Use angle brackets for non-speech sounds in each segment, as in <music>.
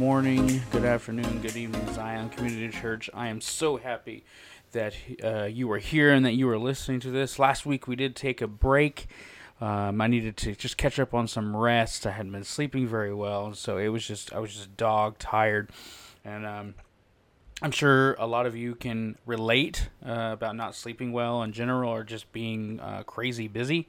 Morning, good afternoon, good evening, Zion Community Church. I am so happy that uh, you are here and that you are listening to this. Last week we did take a break. Um, I needed to just catch up on some rest. I hadn't been sleeping very well, so it was just I was just dog tired, and um, I'm sure a lot of you can relate uh, about not sleeping well in general or just being uh, crazy busy.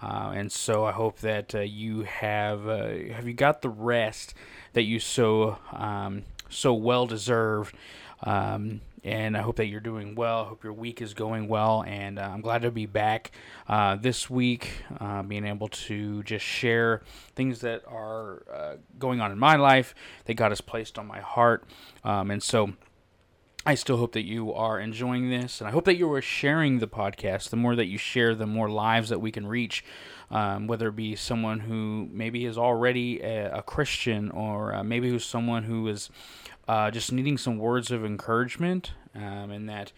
Uh, and so I hope that uh, you have uh, have you got the rest that you so um, so well deserved. Um, and I hope that you're doing well. I hope your week is going well, and uh, I'm glad to be back uh, this week, uh, being able to just share things that are uh, going on in my life that God has placed on my heart, um, and so. I still hope that you are enjoying this, and I hope that you are sharing the podcast. The more that you share, the more lives that we can reach. Um, whether it be someone who maybe is already a, a Christian, or uh, maybe who's someone who is uh, just needing some words of encouragement, um, and that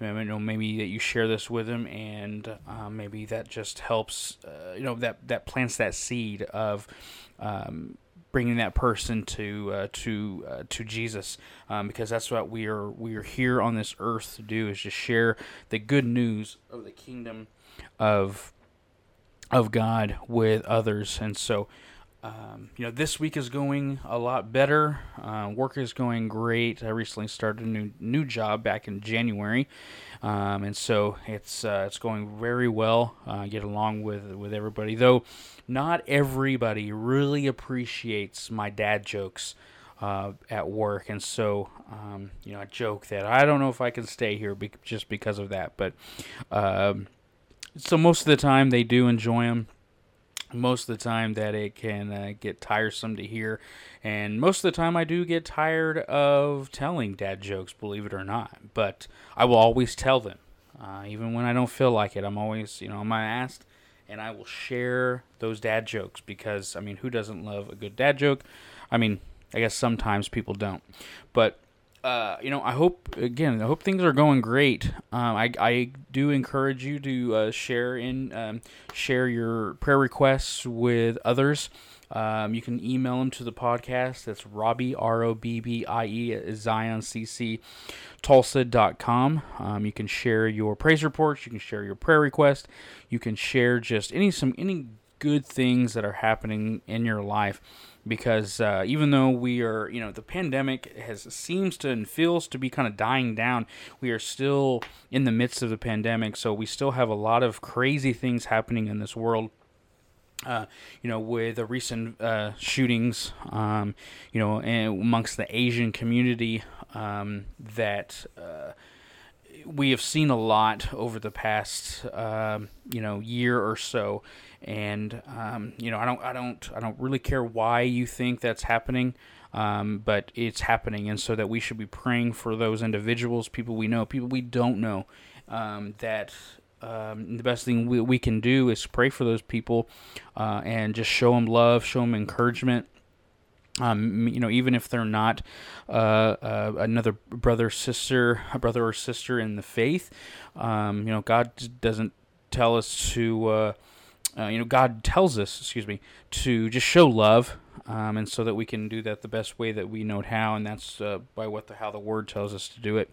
you know maybe that you share this with them, and uh, maybe that just helps. Uh, you know that that plants that seed of. Um, bringing that person to uh, to uh, to Jesus, um, because that's what we are we are here on this earth to do is just share the good news of the kingdom of of God with others, and so. Um, you know, this week is going a lot better. Uh, work is going great. I recently started a new new job back in January, um, and so it's uh, it's going very well. Uh, get along with with everybody, though not everybody really appreciates my dad jokes uh, at work, and so um, you know I joke that I don't know if I can stay here be- just because of that. But um, so most of the time they do enjoy them. Most of the time that it can uh, get tiresome to hear, and most of the time I do get tired of telling dad jokes, believe it or not. But I will always tell them, uh, even when I don't feel like it. I'm always, you know, I'm asked? and I will share those dad jokes because I mean, who doesn't love a good dad joke? I mean, I guess sometimes people don't, but uh, you know, I hope again, I hope things are going great. Um, I, I do encourage you to uh, share in um, share your prayer requests with others. Um, you can email them to the podcast. That's Robbie, R O B B I E, at ZionCC Tulsa.com. Um, you can share your praise reports. You can share your prayer request. You can share just any some any good things that are happening in your life because uh, even though we are, you know, the pandemic has seems to and feels to be kind of dying down, we are still in the midst of the pandemic. So we still have a lot of crazy things happening in this world. Uh, you know, with the recent uh, shootings, um, you know, amongst the Asian community, um, that uh, we have seen a lot over the past, um, you know, year or so, and um, you know, I don't, I don't, I don't really care why you think that's happening. Um, but it's happening, and so that we should be praying for those individuals, people we know, people we don't know, um, that um, the best thing we, we can do is pray for those people uh, and just show them love, show them encouragement. Um, you know, even if they're not uh, uh, another brother, sister, a brother or sister in the faith, um, you know, God doesn't tell us to, uh, uh, you know, God tells us, excuse me, to just show love, um, and so that we can do that the best way that we know how, and that's uh, by what the how the Word tells us to do it.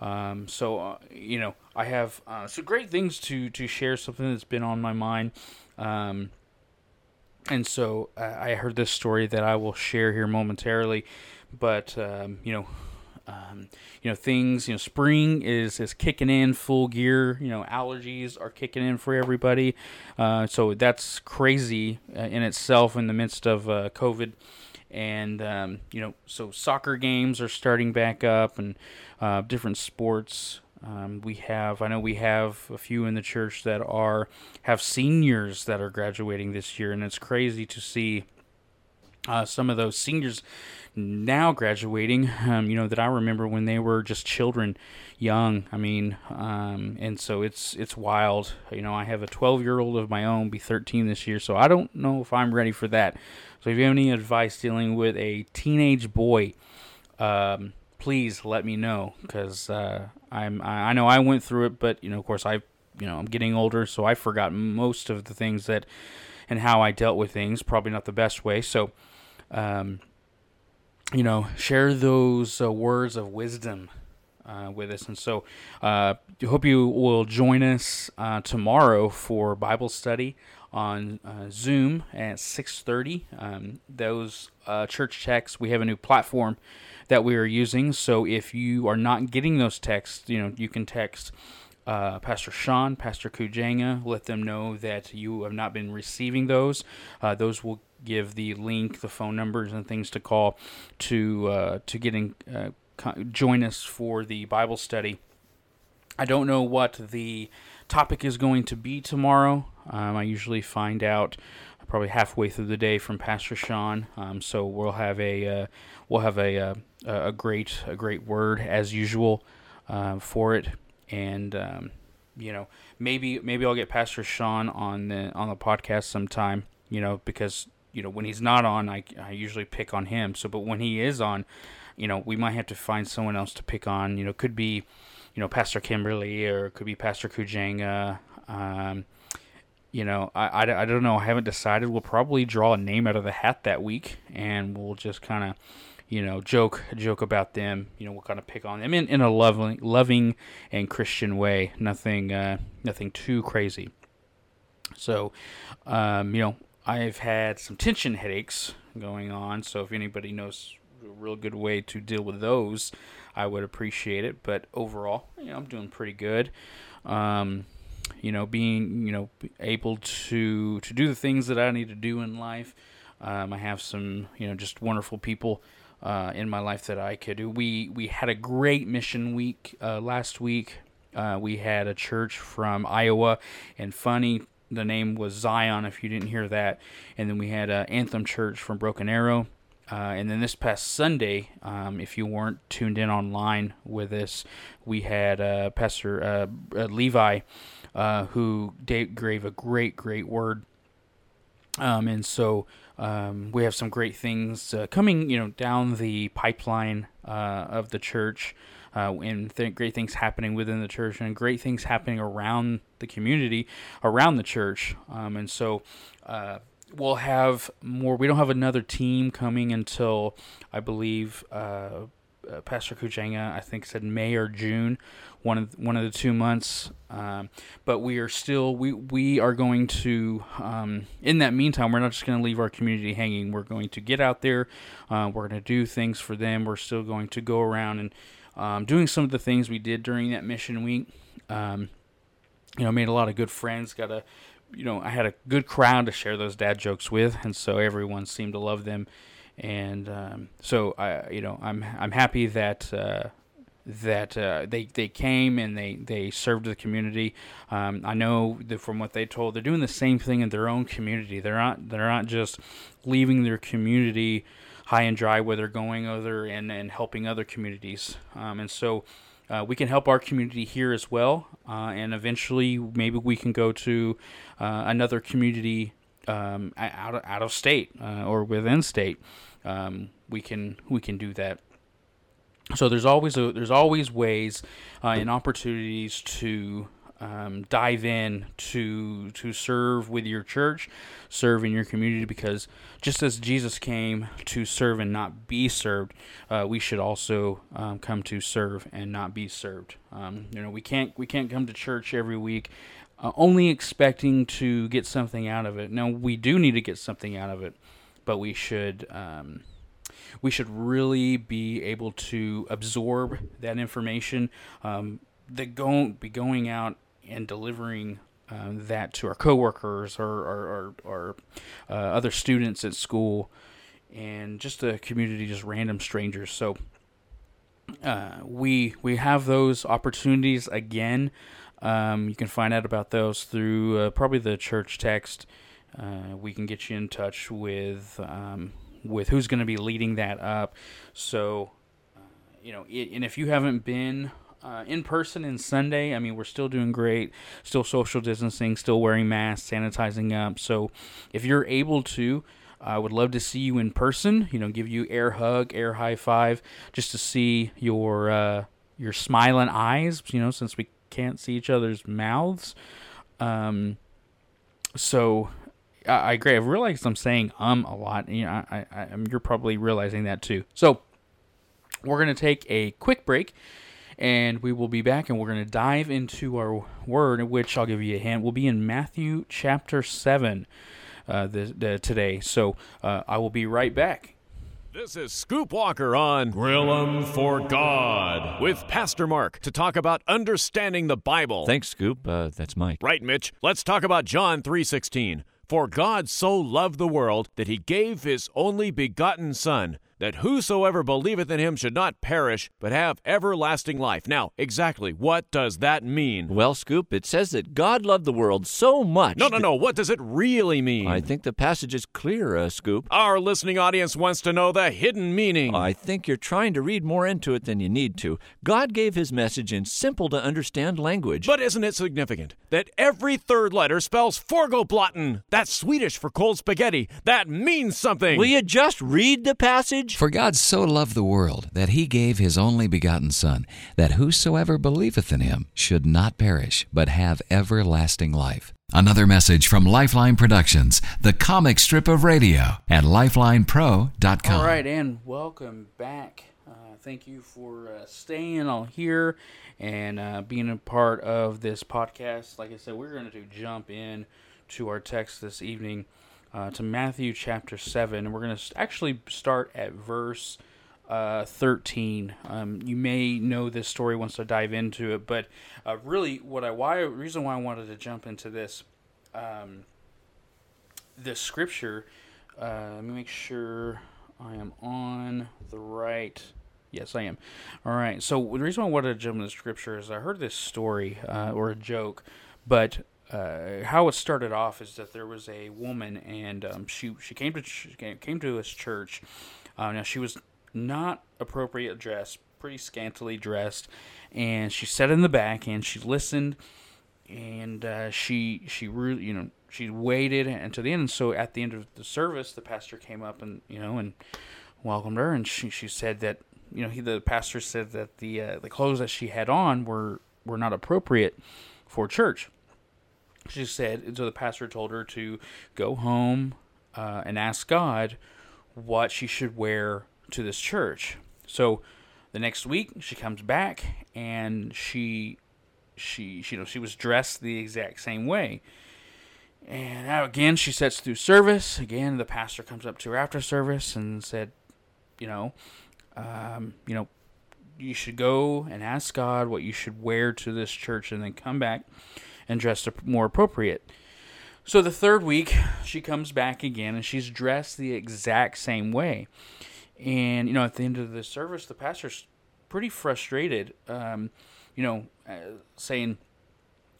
Um, so, uh, you know, I have uh, some great things to to share. Something that's been on my mind. And so uh, I heard this story that I will share here momentarily, but um, you know, um, you know things. You know, spring is is kicking in full gear. You know, allergies are kicking in for everybody. Uh, so that's crazy uh, in itself in the midst of uh, COVID. And um, you know, so soccer games are starting back up, and uh, different sports. Um, we have, I know we have a few in the church that are have seniors that are graduating this year, and it's crazy to see uh, some of those seniors now graduating. Um, you know that I remember when they were just children, young. I mean, um, and so it's it's wild. You know, I have a 12 year old of my own, be 13 this year, so I don't know if I'm ready for that. So if you have any advice dealing with a teenage boy, um, please let me know because uh, I'm I know I went through it, but you know, of course, I you know I'm getting older, so I forgot most of the things that and how I dealt with things. Probably not the best way. So, um, you know, share those uh, words of wisdom uh, with us. And so, uh, I hope you will join us uh, tomorrow for Bible study on uh, Zoom at 6:30. Um, those uh, church texts, we have a new platform that we are using. So if you are not getting those texts, you know, you can text. Uh, Pastor Sean, Pastor Kujanga, let them know that you have not been receiving those. Uh, those will give the link, the phone numbers, and things to call to uh, to getting uh, join us for the Bible study. I don't know what the topic is going to be tomorrow. Um, I usually find out probably halfway through the day from Pastor Sean. Um, so we'll have a uh, we'll have a, a, uh, a great a great word as usual uh, for it, and um, you know maybe maybe I'll get Pastor Sean on the on the podcast sometime. You know because you know when he's not on, I I usually pick on him. So but when he is on, you know we might have to find someone else to pick on. You know could be you know Pastor Kimberly or it could be Pastor Kujanga. Um, you know, I, I, I don't know. I haven't decided. We'll probably draw a name out of the hat that week, and we'll just kind of, you know, joke joke about them. You know, we'll kind of pick on them in, in a loving loving and Christian way. Nothing uh, nothing too crazy. So, um, you know, I've had some tension headaches going on. So if anybody knows a real good way to deal with those, I would appreciate it. But overall, you know, I'm doing pretty good. Um, you know, being you know able to to do the things that I need to do in life. Um, I have some you know just wonderful people uh, in my life that I could do. We we had a great mission week uh, last week. Uh, we had a church from Iowa, and funny the name was Zion. If you didn't hear that, and then we had an Anthem Church from Broken Arrow. Uh, and then this past Sunday, um, if you weren't tuned in online with us, we had uh, Pastor uh, uh Levi, uh, who gave a great, great word. Um, and so um, we have some great things uh, coming, you know, down the pipeline of the church. and th- great things happening within the church, and great things happening around the community, around the church. Um, and so, we'll have more. We don't have another team coming until I believe uh, Pastor Kujanga I think said May or June, one of one of the two months. Um, but we are still we we are going to um, in that meantime we're not just going to leave our community hanging. We're going to get out there. Uh, we're going to do things for them. We're still going to go around and um, doing some of the things we did during that mission week. Um, you know, made a lot of good friends. Got a you know, I had a good crowd to share those dad jokes with, and so everyone seemed to love them. And um, so I, you know, I'm I'm happy that uh, that uh, they they came and they they served the community. Um, I know that from what they told, they're doing the same thing in their own community. They're not they're not just leaving their community high and dry where they're going other and and helping other communities. Um, and so uh, we can help our community here as well, uh, and eventually maybe we can go to uh, another community um, out of, out of state uh, or within state. Um, we can we can do that. So there's always a, there's always ways uh, and opportunities to um, dive in to to serve with your church, serve in your community, because just as Jesus came to serve and not be served, uh, we should also um, come to serve and not be served. Um, you know, we can't we can't come to church every week uh, only expecting to get something out of it. Now we do need to get something out of it, but we should um, we should really be able to absorb that information. Um, that go be going out and delivering uh, that to our coworkers or or, or, or uh, other students at school, and just a community, just random strangers. So uh, we we have those opportunities again. Um, you can find out about those through uh, probably the church text. Uh, we can get you in touch with um, with who's going to be leading that up. So, uh, you know, it, and if you haven't been uh, in person and Sunday, I mean, we're still doing great, still social distancing, still wearing masks, sanitizing up. So if you're able to, I would love to see you in person. You know, give you air hug, air high five, just to see your uh, your smiling eyes. You know, since we can't see each other's mouths. Um, so I, I agree. I've realized I'm saying um a lot. You know, I, I, I'm, you're probably realizing that too. So we're gonna take a quick break, and we will be back, and we're gonna dive into our word, which I'll give you a hint. Will be in Matthew chapter seven, uh, the, the today. So uh, I will be right back. This is Scoop Walker on Grill 'em for God with Pastor Mark to talk about understanding the Bible. Thanks, Scoop. Uh, that's Mike. Right, Mitch. Let's talk about John 3:16. For God so loved the world that he gave his only begotten son that whosoever believeth in him should not perish, but have everlasting life. Now, exactly what does that mean? Well, Scoop, it says that God loved the world so much. No, no, no. What does it really mean? I think the passage is clear, uh, Scoop. Our listening audience wants to know the hidden meaning. I think you're trying to read more into it than you need to. God gave his message in simple to understand language. But isn't it significant that every third letter spells Forgoblotten? That's Swedish for cold spaghetti. That means something. Will you just read the passage? For God so loved the world that he gave his only begotten Son, that whosoever believeth in him should not perish, but have everlasting life. Another message from Lifeline Productions, the comic strip of radio at lifelinepro.com. All right, and welcome back. Uh, thank you for uh, staying on here and uh, being a part of this podcast. Like I said, we're going to jump in to our text this evening uh, to Matthew chapter 7. We're going to actually start at verse uh, 13. Um, you may know this story once I dive into it, but uh, really, what I why reason why I wanted to jump into this um, this scripture. Uh, let me make sure I am on the right. Yes, I am. All right. So the reason why I wanted to jump into scripture is I heard this story uh, or a joke, but uh, how it started off is that there was a woman and um, she she came to came to his church. Uh, now she was not appropriate dressed, pretty scantily dressed, and she sat in the back and she listened, and uh, she she really you know she waited until the end. And so at the end of the service, the pastor came up and you know and welcomed her, and she she said that you know he the pastor said that the uh, the clothes that she had on were were not appropriate for church she said so the pastor told her to go home uh, and ask god what she should wear to this church. So the next week she comes back and she she, she you know she was dressed the exact same way. And now again she sets through service. Again the pastor comes up to her after service and said you know um, you know you should go and ask god what you should wear to this church and then come back and dressed more appropriate. So the third week, she comes back again and she's dressed the exact same way. And, you know, at the end of the service, the pastor's pretty frustrated, um, you know, uh, saying,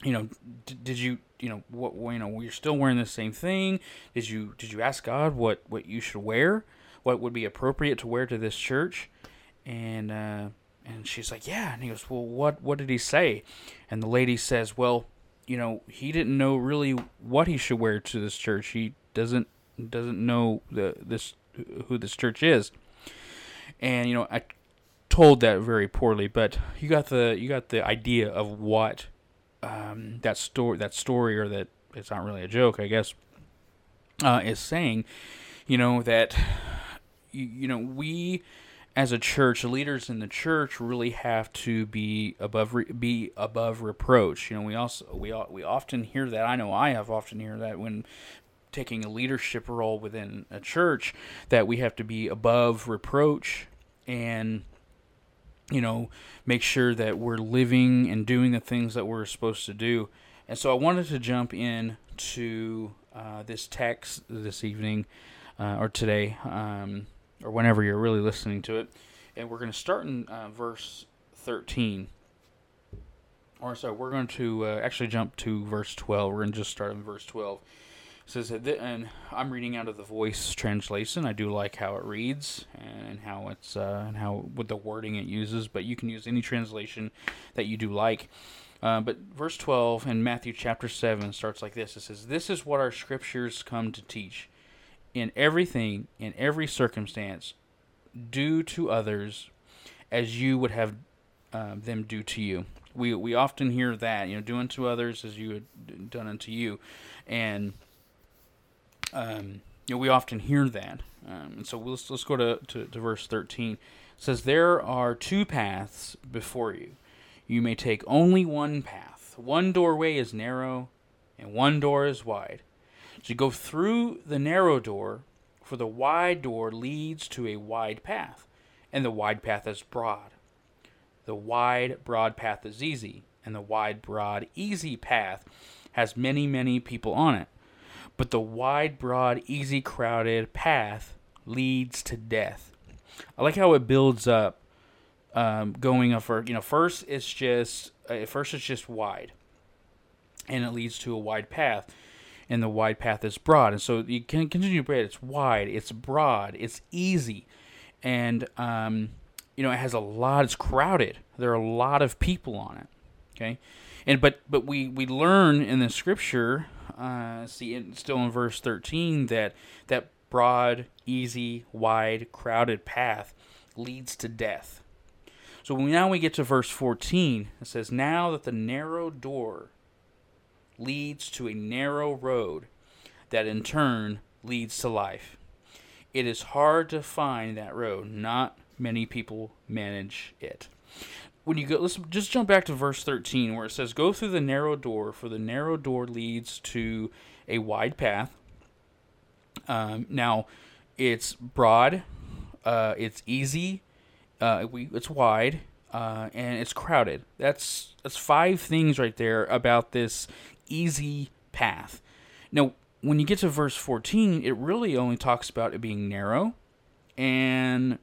you know, did you, you know, what, you know, you're still wearing the same thing. Did you, did you ask God what, what you should wear? What would be appropriate to wear to this church? And, uh, and she's like, yeah. And he goes, well, what, what did he say? And the lady says, well, you know, he didn't know really what he should wear to this church. He doesn't doesn't know the this who this church is. And you know, I told that very poorly, but you got the you got the idea of what um, that story that story or that it's not really a joke, I guess, uh, is saying. You know that you, you know we as a church, leaders in the church really have to be above re- be above reproach. You know, we also we we often hear that. I know I have often hear that when taking a leadership role within a church that we have to be above reproach and you know make sure that we're living and doing the things that we're supposed to do. And so I wanted to jump in to uh, this text this evening uh, or today. Um, or whenever you're really listening to it. And we're going to start in uh, verse 13. Or so we're going to uh, actually jump to verse 12. We're going to just start in verse 12. It says and I'm reading out of the voice translation. I do like how it reads and how it's uh, and how with the wording it uses. But you can use any translation that you do like. Uh, but verse 12 in Matthew chapter 7 starts like this. It says, "This is what our scriptures come to teach." In everything, in every circumstance, do to others as you would have uh, them do to you. We we often hear that, you know, doing to others as you had done unto you, and um, you know, we often hear that. Um, and so let's, let's go to, to, to verse 13. It says, There are two paths before you. You may take only one path. One doorway is narrow, and one door is wide. So you go through the narrow door, for the wide door leads to a wide path, and the wide path is broad. The wide, broad path is easy, and the wide, broad, easy path has many, many people on it. But the wide, broad, easy, crowded path leads to death. I like how it builds up, um, going up for you know first it's just uh, first it's just wide, and it leads to a wide path, and the wide path is broad, and so you can continue to pray. It's wide, it's broad, it's easy, and um, you know it has a lot. It's crowded. There are a lot of people on it. Okay, and but but we we learn in the scripture uh, see it still in verse 13 that that broad easy wide crowded path leads to death so now we get to verse 14 it says now that the narrow door leads to a narrow road that in turn leads to life it is hard to find that road not many people manage it when you go, let's just jump back to verse 13 where it says, Go through the narrow door, for the narrow door leads to a wide path. Um, now, it's broad, uh, it's easy, uh, we, it's wide, uh, and it's crowded. That's that's five things right there about this easy path. Now, when you get to verse 14, it really only talks about it being narrow and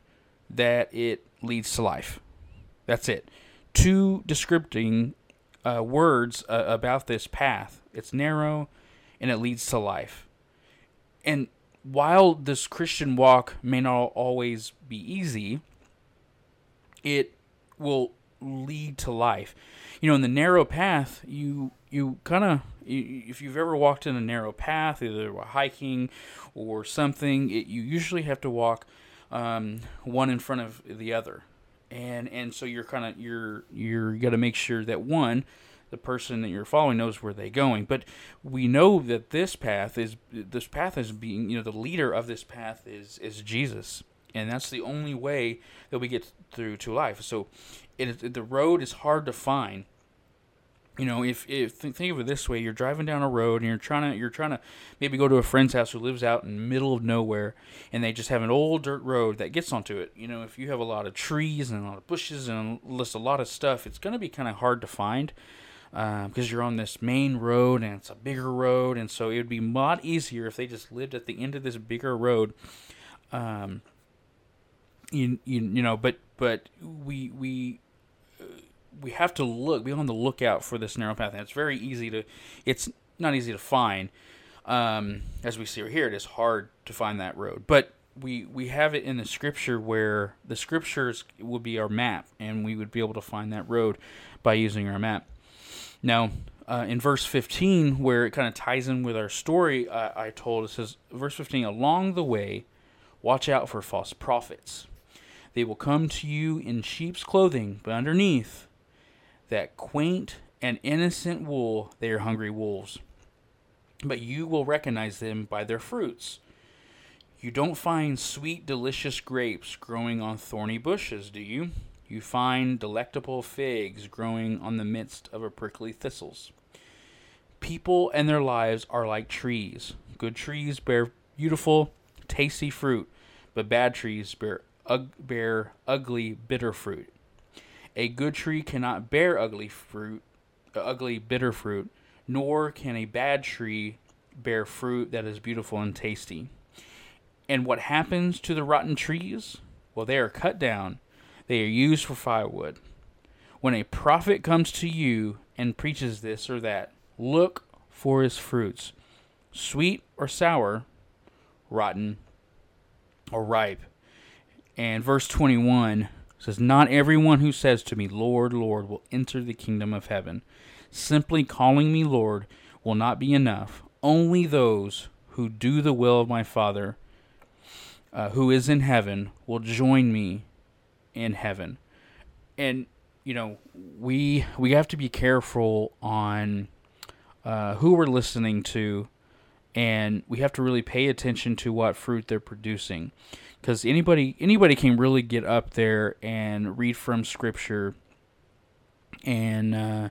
that it leads to life. That's it. Two descripting uh, words uh, about this path. It's narrow and it leads to life. And while this Christian walk may not always be easy, it will lead to life. You know, in the narrow path, you you kind of if you've ever walked in a narrow path, either hiking or something, it, you usually have to walk um, one in front of the other. And and so you're kind of you're you're got to make sure that one the person that you're following knows where they're going. But we know that this path is this path is being you know the leader of this path is is jesus. And that's the only way that we get through to life. So it, the road is hard to find you know, if, if think of it this way, you're driving down a road and you're trying to you're trying to maybe go to a friend's house who lives out in the middle of nowhere, and they just have an old dirt road that gets onto it. You know, if you have a lot of trees and a lot of bushes and just a lot of stuff, it's going to be kind of hard to find because uh, you're on this main road and it's a bigger road, and so it would be a lot easier if they just lived at the end of this bigger road. Um, you, you, you know, but but we we we have to look, be on the lookout for this narrow path. And it's very easy to, it's not easy to find. Um, as we see here, it is hard to find that road. But we we have it in the scripture where the scriptures would be our map, and we would be able to find that road by using our map. Now, uh, in verse 15, where it kind of ties in with our story, uh, I told it says, verse 15, along the way, watch out for false prophets. They will come to you in sheep's clothing, but underneath that quaint and innocent wool, they are hungry wolves. But you will recognize them by their fruits. You don't find sweet, delicious grapes growing on thorny bushes, do you? You find delectable figs growing on the midst of a prickly thistles. People and their lives are like trees. Good trees bear beautiful, tasty fruit, but bad trees bear, bear ugly, bitter fruit. A good tree cannot bear ugly fruit, uh, ugly bitter fruit, nor can a bad tree bear fruit that is beautiful and tasty. And what happens to the rotten trees? Well, they are cut down. They are used for firewood. When a prophet comes to you and preaches this or that, look for his fruits, sweet or sour, rotten or ripe. And verse 21 says, Not everyone who says to me, Lord, Lord, will enter the kingdom of heaven. Simply calling me Lord will not be enough. Only those who do the will of my Father uh, who is in heaven will join me in heaven. And you know, we we have to be careful on uh, who we're listening to and we have to really pay attention to what fruit they're producing. Because anybody anybody can really get up there and read from scripture and uh,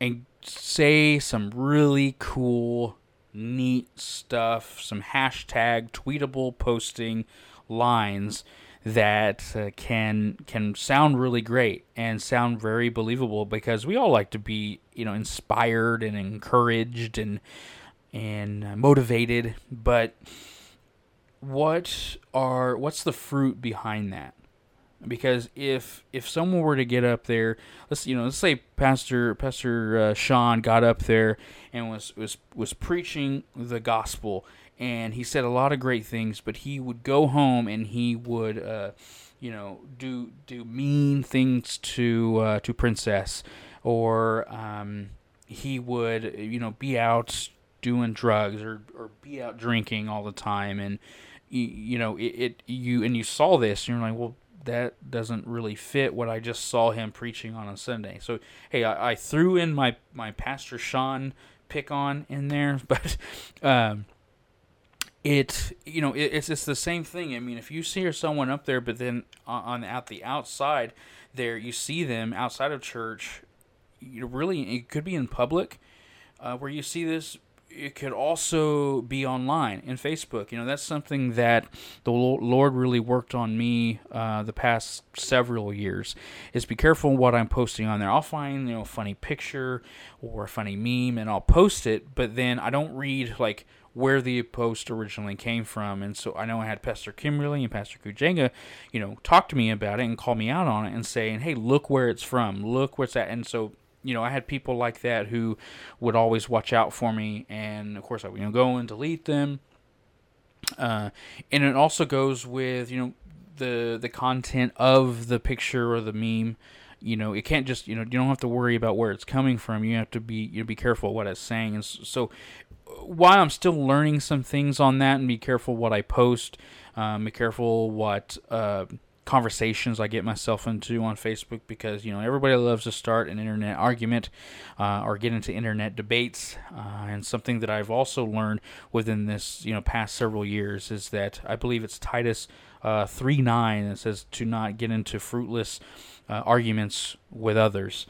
and say some really cool neat stuff some hashtag tweetable posting lines that uh, can can sound really great and sound very believable because we all like to be you know inspired and encouraged and and uh, motivated but what are what's the fruit behind that? Because if if someone were to get up there let's you know let's say pastor pastor uh, sean got up there and was was was preaching the gospel and he said a lot of great things but he would go home and he would uh, you know do do mean things to uh, to princess or um, he would you know be out doing drugs or, or be out drinking all the time and you, you know it, it you and you saw this and you're like well that doesn't really fit what I just saw him preaching on a Sunday. So hey, I, I threw in my my Pastor Sean pick on in there, <laughs> but um, it you know it, it's it's the same thing. I mean, if you see someone up there, but then on, on at the outside there you see them outside of church, you really it could be in public uh, where you see this it could also be online in Facebook. You know, that's something that the Lord really worked on me uh, the past several years. Is be careful what I'm posting on there. I'll find you know a funny picture or a funny meme and I'll post it, but then I don't read like where the post originally came from. And so I know I had Pastor Kimberly and Pastor Kujenga, you know, talk to me about it and call me out on it and saying, hey, look where it's from, look what's that. And so you know, I had people like that who would always watch out for me, and of course, I would you know go and delete them. Uh, and it also goes with you know the the content of the picture or the meme. You know, it can't just you know you don't have to worry about where it's coming from. You have to be you know, be careful what it's saying. And so, while I'm still learning some things on that, and be careful what I post, um, be careful what. Uh, conversations I get myself into on Facebook because you know everybody loves to start an internet argument uh, or get into internet debates. Uh, and something that I've also learned within this you know past several years is that I believe it's Titus uh, three nine that says to not get into fruitless uh, arguments with others.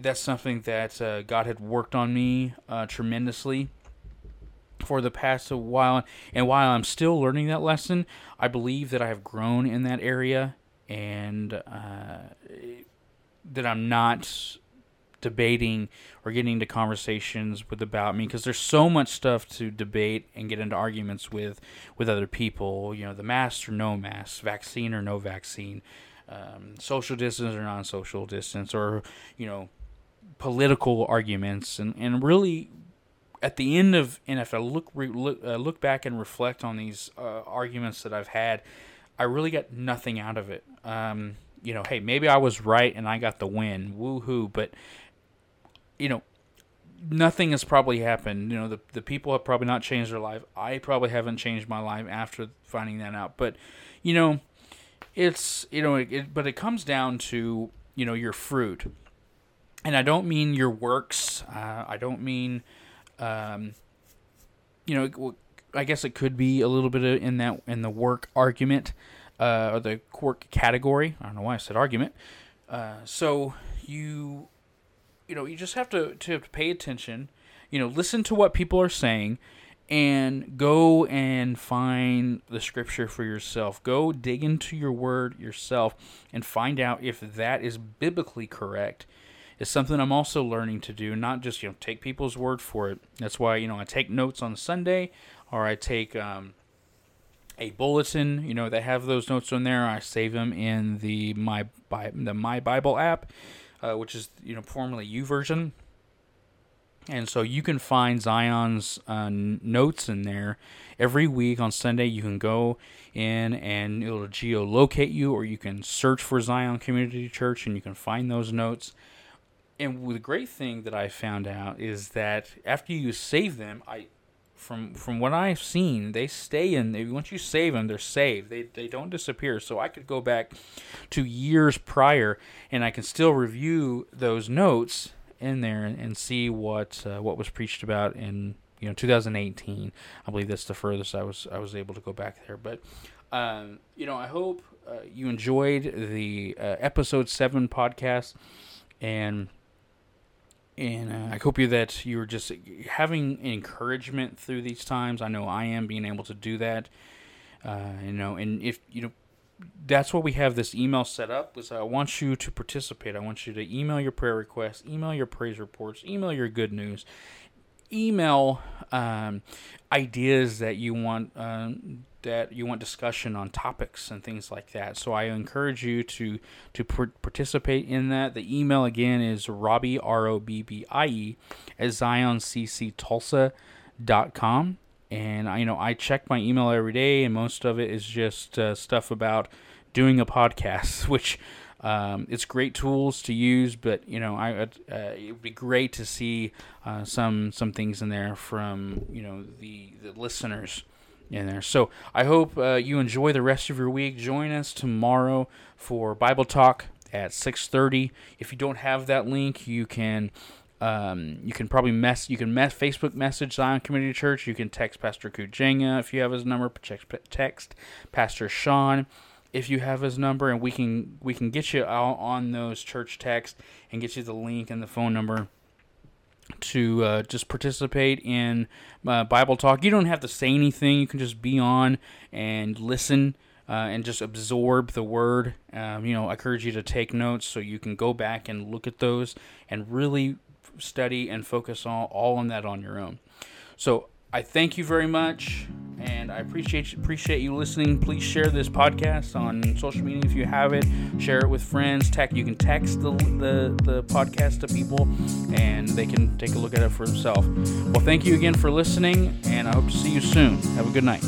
That's something that uh, God had worked on me uh, tremendously for the past a while. And while I'm still learning that lesson, I believe that I have grown in that area and uh, that I'm not debating or getting into conversations with about me because there's so much stuff to debate and get into arguments with with other people you know the mask or no mask vaccine or no vaccine um, social distance or non-social distance or you know political arguments and, and really at the end of and if I look re, look, uh, look back and reflect on these uh, arguments that I've had, I really got nothing out of it. Um, you know, hey, maybe I was right and I got the win, woohoo! But you know, nothing has probably happened. You know, the the people have probably not changed their life. I probably haven't changed my life after finding that out. But you know, it's you know, it, it, but it comes down to you know your fruit, and I don't mean your works. Uh, I don't mean um, you know, I guess it could be a little bit in that in the work argument uh, or the quirk category. I don't know why I said argument. Uh, so you, you know, you just have to to pay attention. You know, listen to what people are saying, and go and find the scripture for yourself. Go dig into your word yourself and find out if that is biblically correct is something I'm also learning to do, not just you know take people's word for it. That's why you know I take notes on Sunday, or I take um, a bulletin, you know, that have those notes on there. I save them in the my the My Bible app, uh, which is you know formerly YouVersion. And so you can find Zion's uh, notes in there every week on Sunday. You can go in and it'll geolocate you, or you can search for Zion Community Church and you can find those notes and the great thing that I found out is that after you save them, I from from what I've seen, they stay in. They, once you save them, they're saved. They they don't disappear. So I could go back to years prior, and I can still review those notes in there and, and see what uh, what was preached about in you know 2018. I believe that's the furthest I was I was able to go back there. But um, you know, I hope uh, you enjoyed the uh, episode seven podcast, and and uh, I hope you that you're just having encouragement through these times. I know I am being able to do that. Uh, you know, and if you know that's what we have this email set up is I want you to participate. I want you to email your prayer requests, email your praise reports, email your good news, email um, ideas that you want um, that you want discussion on topics and things like that. So I encourage you to to participate in that. The email again is Robbie R O B B I E at ZionCCTulsa.com and I, you know I check my email every day, and most of it is just uh, stuff about doing a podcast, <laughs> which um, it's great tools to use, but you know I uh, it would be great to see uh, some some things in there from you know the the listeners in there. So I hope uh, you enjoy the rest of your week. Join us tomorrow for Bible Talk at 6:30. If you don't have that link, you can um, you can probably mess. You can mess Facebook message Zion Community Church. You can text Pastor Kujenga if you have his number. Text Pastor Sean if you have his number, and we can we can get you out on those church texts and get you the link and the phone number to uh, just participate in uh, Bible talk. You don't have to say anything. You can just be on and listen. Uh, and just absorb the word. Um, you know, I encourage you to take notes so you can go back and look at those and really study and focus all, all on that on your own. So I thank you very much, and I appreciate appreciate you listening. Please share this podcast on social media if you have it. Share it with friends. Tech, you can text the, the the podcast to people, and they can take a look at it for themselves. Well, thank you again for listening, and I hope to see you soon. Have a good night.